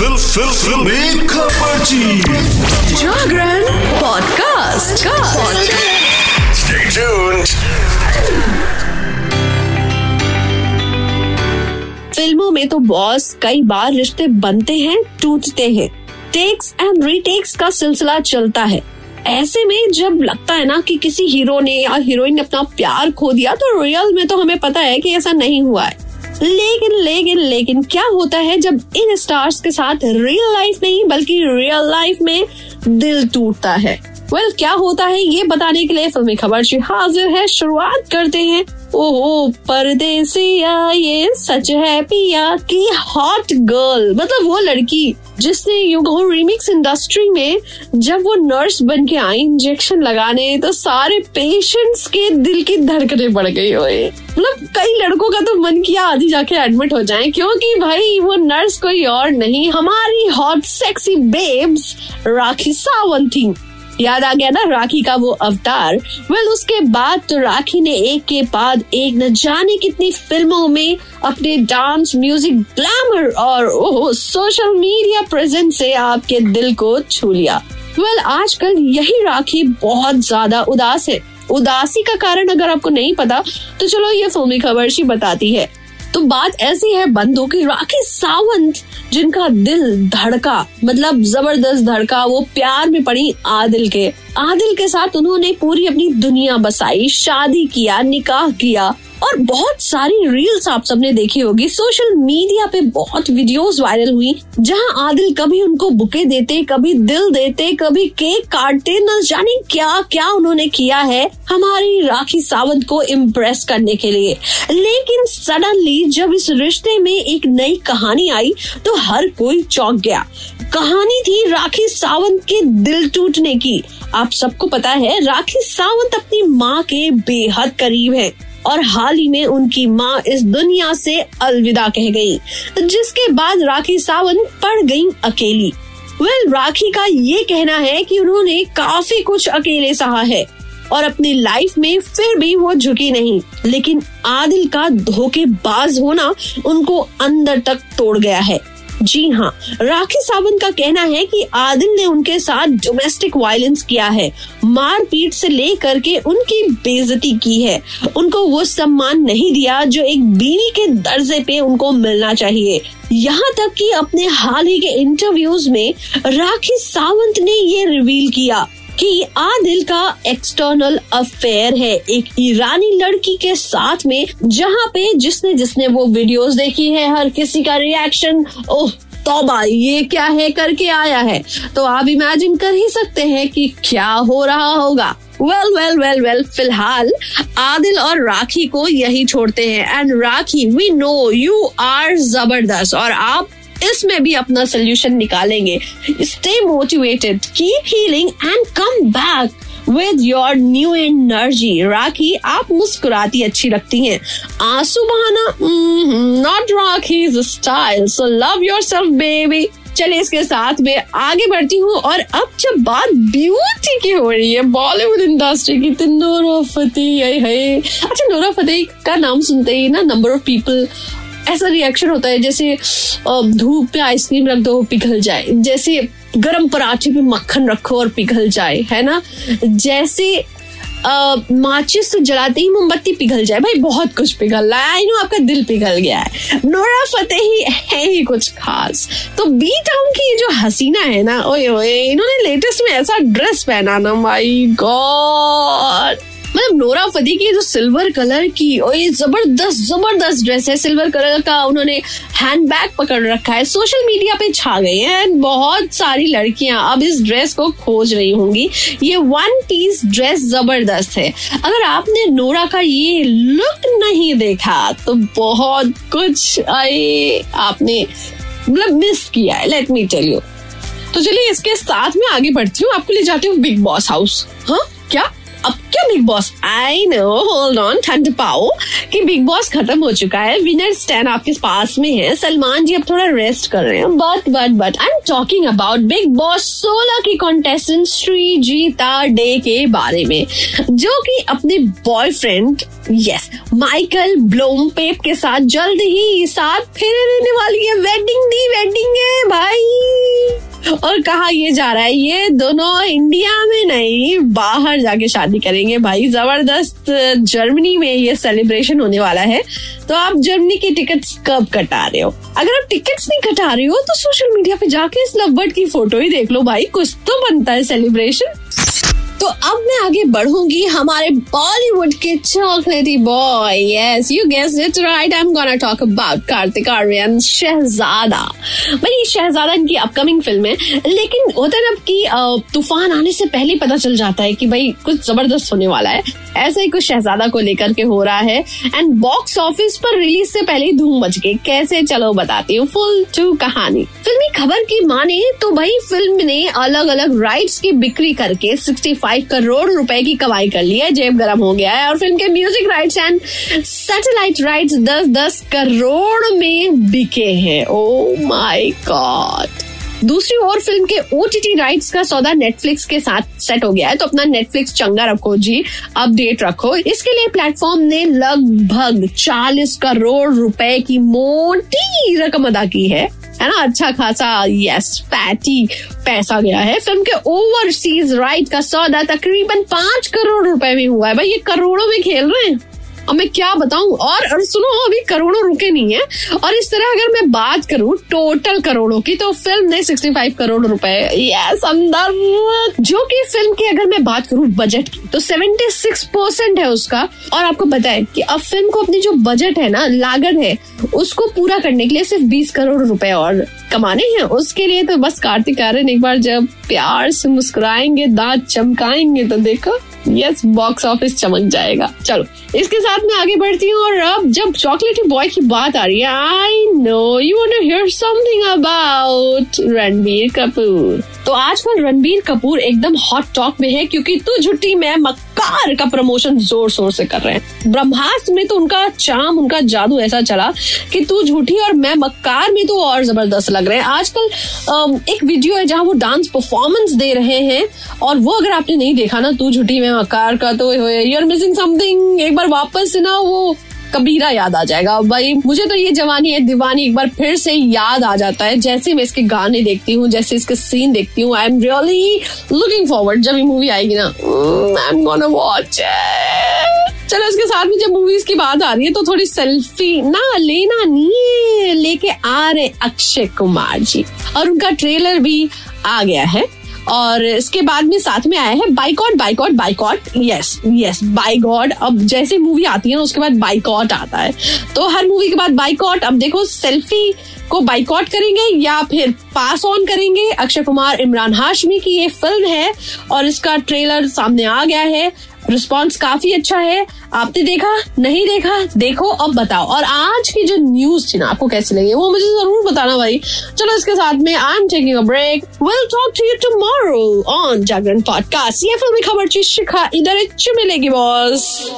Fill fill fill. खबरची Jagran podcast Stay tuned. फ़िल्मों में तो बॉस कई बार रिश्ते बनते हैं टूटते हैं। टेक्स एंड रीटेक्स का सिलसिला चलता है। ऐसे में जब लगता है ना कि किसी हीरो ने या हीरोइन ने अपना प्यार खो दिया तो रियल में तो हमें पता है कि ऐसा नहीं हुआ है। लेकिन लेकिन लेकिन क्या होता है जब इन स्टार्स के साथ रियल लाइफ नहीं बल्कि रियल लाइफ में दिल टूटता है? वेल well, क्या होता है ये बताने के लिए फिल्मी खबर से हाजिर है शुरुआत करते हैं। ओहो परदेसिया ये सच है पिया की हॉट गर्ल मतलब वो लड़की। जिसने यू कहो रिमिक्स इंडस्ट्री में जब वो नर्स बन के आई इंजेक्शन लगाने तो सारे पेशेंट्स के दिल की धड़कने बढ़ गई हुए। मतलब कई लड़कों का तो मन किया आज ही जाके एडमिट हो जाए, क्योंकि भाई, वो नर्स कोई और नहीं, हमारी hot sexy babes Rakhi Sawant थी। याद आ गया ना राखी का वो अवतार? वेल उसके बाद तो राखी ने एक के बाद एक न जाने कितनी फ़िल्मों में अपने डांस म्यूज़िक ग्लैमर और ओह सोशल मीडिया प्रेजेंस से आपके दिल को छू लिया। वेल well, आजकल यही राखी बहुत ज़्यादा उदास है। उदासी का कारण अगर आपको नहीं पता तो चलो ये फिल्मी खबर सी बताती है। तो बात ऐसी है बंदो की, राखी सावंत, जिनका दिल धड़का मतलब ज़बरदस्त धड़का, वो प्यार में पड़ी आदिल के। आदिल के साथ उन्होंने पूरी अपनी दुनिया बसाई, शादी किया, निकाह किया। और बहुत सारी रील्स आप सबने देखी होगी। सोशल मीडिया पे बहुत वीडियोस वायरल हुई, जहाँ आदिल कभी उनको बुके देते, कभी दिल देते, कभी केक काटते, न जाने क्या क्या उन्होंने किया है हमारी राखी सावंत को इम्प्रेस करने के लिए। लेकिन सडनली जब इस रिश्ते में एक नई कहानी आई तो हर कोई चौंक गया। कहानी थी राखी सावंत के दिल टूटने की। आप सबको पता है, राखी सावंत अपनी माँ के बेहद करीब है। और हाल ही में उनकी माँ इस दुनिया से अलविदा कह गई जिसके बाद राखी सावंत पड़ गई अकेली। वेल well, राखी का ये कहना है कि उन्होंने काफ़ी कुछ अकेले सहा है और अपनी लाइफ में फिर भी वो झुकी नहीं। लेकिन आदिल का धोखेबाज होना उनको अंदर तक तोड़ गया है। जी हाँ राखी सावंत का कहना है कि आदिल ने उनके साथ डोमेस्टिक वायलेंस किया है। मारपीट से ले करके उनकी बेजती की है। उनको वो सम्मान नहीं दिया जो एक बीवी के दर्जे पे उनको मिलना चाहिए। यहाँ तक कि अपने हाल ही के इंटरव्यूज़ में राखी सावंत ने ये रिवील किया। कि आदिल का एक्सटर्नल अफेयर है, एक ईरानी लड़की के साथ में, जहाँ पे जिसने जिसने वो वीडियोस देखी है, हर किसी का रिएक्शन ओह, तौबा, ये क्या है, करके आया है। तो आप इमेजिन कर ही सकते हैं कि क्या हो रहा होगा। वेल वेल वेल वेल फ़िलहाल आदिल और राखी को यही छोड़ते हैं। And Rakhi we know you are ज़बरदस्त। और आप इसमें भी अपना सोल्यूशन निकालेंगे। Stay motivated keep healing and come back with your new energy Rakhi, आप मुस्कुराती अच्छी लगती हैं। आँसू बहाना not Rakhi style so love yourself baby चलिए इसके साथ में आगे बढ़ती हूँ और अब जब बात ब्यूटी की हो रही है बॉलीवुड इंडस्ट्री की तो नोरा फतेह अच्छा नोरा फतेह का नाम सुनते ही ना नंबर ऑफ़ पीपल ऐसा रिएक्शन होता है जैसे धूप पे आइसक्रीम रख दो, पिघल जाए। जैसे गरम पराठे पे मक्खन रखो और पिघल जाए, है ना? जैसे माचिस जलाते ही मोमबत्ती पिघल जाए। भाई, बहुत कुछ पिघल रहा है। आई नो आपका दिल पिघल गया है। नोरा फतेही है ही कुछ खास। तो बी टाउन की जो हसीना है ना, ओए ओए इन्होंने लेटेस्ट में ऐसा ड्रेस पहना ना माई गॉड मतलब नोरा फतेह की जो सिल्वर कलर की और ये ज़बरदस्त ज़बरदस्त ड्रेस है। सिल्वर कलर का उन्होंने हैंड बैग पकड़ रखा है। सोशल मीडिया पे छा गई हैं बहुत सारी लड़कियाँ अब इस ड्रेस को खोज रही होंगी। ये वन पीस ड्रेस ज़बरदस्त है। अगर आपने नोरा का ये लुक नहीं देखा तो बहुत कुछ आए आपने मतलब मिस किया है लेट मी टेल यू तो चलिए इसके साथ में आगे बढ़ती हूँ। आपको ले जाती हूँ बिग बॉस हाउस हाँ? क्या? अब क्या Bigg Boss I know hold on ठंड पाओ कि बिग बॉस खत्म हो चुका है विनर स्टैंड आपके पास में है। सलमान जी अब थोड़ा रेस्ट कर रहे हैं। But but but I am talking about Bigg Boss सोलह की कॉन्टेस्टेंट श्रीजीता डे के बारे में, जो कि अपने बॉयफ्रेंड यस माइकल ब्लोम पेप के साथ जल्द ही साथ फिर रहने वाली है। वेडिंग दी वेडिंग है, भाई। और कहा ये जा रहा है, ये दोनों इंडिया में नहीं, बाहर जाके शादी करेंगे भाई। ज़बरदस्त, जर्मनी में ये सेलिब्रेशन होने वाला है। तो आप जर्मनी की टिकट्स कब कटा रहे हो? अगर आप टिकट्स नहीं कटा रहे हो तो सोशल मीडिया पे जाके इस लव बर्ड की फ़ोटो ही देख लो भाई। कुछ तो बनता है सेलिब्रेशन तो अब मैं आगे बढ़ूँगी हमारे बॉलीवुड के chocolaty boy yes you guess it right I am gonna talk about Kartik Aaryan Shehzada भाई शहजादा इनकी अपकमिंग फ़िल्म है, लेकिन है ना कि तूफ़ान आने से पहले पता चल जाता है कि भाई कुछ ज़बरदस्त होने वाला है। ऐसा ही कुछ शहजादा को लेकर के हो रहा है। एंड बॉक्स ऑफ़िस पर रिलीज़ से पहले ही धूम मच गई। कैसे? चलो बताती हूँ। फुल टू कहानी। फिल्मी खबर की माने तो भाई फ़िल्म ने अलग अलग राइट्स की बिक्री करके 65 करोड़ रुपए की कमाई कर ली है, जेब गर्म हो गया है और फ़िल्म के music rights and satellite rights 10-10 crore में बिके हैं। ओ माय गॉड दूसरी ओर फ़िल्म के ओटीटी राइट्स का सौदा नेटफ्लिक्स के साथ सेट हो गया है तो अपना नेटफ्लिक्स चंगा रखो जी अपडेट रखो। इसके लिए प्लेटफॉर्म ने लगभग 40 करोड़ रुपए की मोटी रकम अदा की है। है ना? अच्छा खासा यस फैटी पैसा गया है। फ़िल्म के ओवरसीज राइट का सौदा तकरीबन पाँच करोड़ रुपए में हुआ है। भाई, ये करोड़ों में खेल रहे हैं। अब मैं क्या बताऊँ? और, सुनो अभी करोड़ों रुके नहीं है। और इस तरह अगर मैं बात करूँ टोटल करोड़ों की तो फ़िल्म ने 65 करोड़ रुपए। यस अंदर जो कि फ़िल्म की अगर मैं बात करूँ बजट की तो 76 परसेंट है उसका। और आपको पता है कि अब फ़िल्म को अपनी जो बजट है ना लागत है उसको पूरा करने के लिए सिर्फ़ 20 करोड़ रुपए और कमाने हैं। उसके लिए तो बस कार्तिक आर्यन एक बार जब प्यार से मुस्कुराएँगे दांत चमकाएँगे तो देखो। यस बॉक्स ऑफ़िस चमक जाएगा। चलो, इसके साथ मैं आगे बढ़ती हूँ और अब जब चॉकलेटी बॉय की बात आ रही है I know you want to hear something about Ranbir Kapoor. तो आजकल रणबीर कपूर एकदम हॉट टॉक में है, क्योंकि तू झुट्टी में मक्कार का प्रमोशन ज़ोर शोर से कर रहे हैं। ब्रह्मास्त्र में तो उनका चाम उनका जादू ऐसा चला कि तू झूठी और मैं मक्कार में तो और ज़बरदस्त लग रहे हैं। आजकल एक वीडियो है जहाँ वो डांस परफॉर्मेंस दे रहे हैं और वो अगर आपने नहीं देखा ना, तू झूठी, मैं मक्कार का तो यू आर मिसिंग समथिंग एक बार वापस ना वो कबीरा याद आ जाएगा। भाई, मुझे तो ये जवानी है, दीवानी एक बार फिर से याद आ जाता है। जैसे मैं इसके गाने देखती हूँ, जैसे इसके सीन देखती हूँ I am really looking forward जब ये मूवी आएगी ना। आई एम गोना वॉच चलो, इसके साथ में जब मूवीज़ की बात आ रही है तो थोड़ी सेल्फी ना लेना नहीं लेके आ रहे अक्षय कुमार जी। और उनका ट्रेलर भी आ गया है। और इसके बाद में साथ में आया है boycott boycott boycott yes yes boycott अब जैसे मूवी आती है ना, उसके बाद बाइकॉट आता है। तो हर मूवी के बाद बाइकॉट अब देखो सेल्फी को बाइकआउट करेंगे या फिर पास ऑन करेंगे? अक्षय कुमार, इमरान हाशमी की ये फ़िल्म है और इसका ट्रेलर सामने आ गया है। रिस्पॉन्स काफ़ी अच्छा है। आपने देखा? नहीं देखा? देखो, अब बताओ। और आज की जो न्यूज़ थी ना, आपको कैसी लगी? वो मुझे ज़रूर बताना भाई। चलो, इसके साथ में I am taking a break will talk to you tomorrow on Jagran podcast ये फिल्मी खबर चीज़ शिखा। इधर मिलेगी बॉस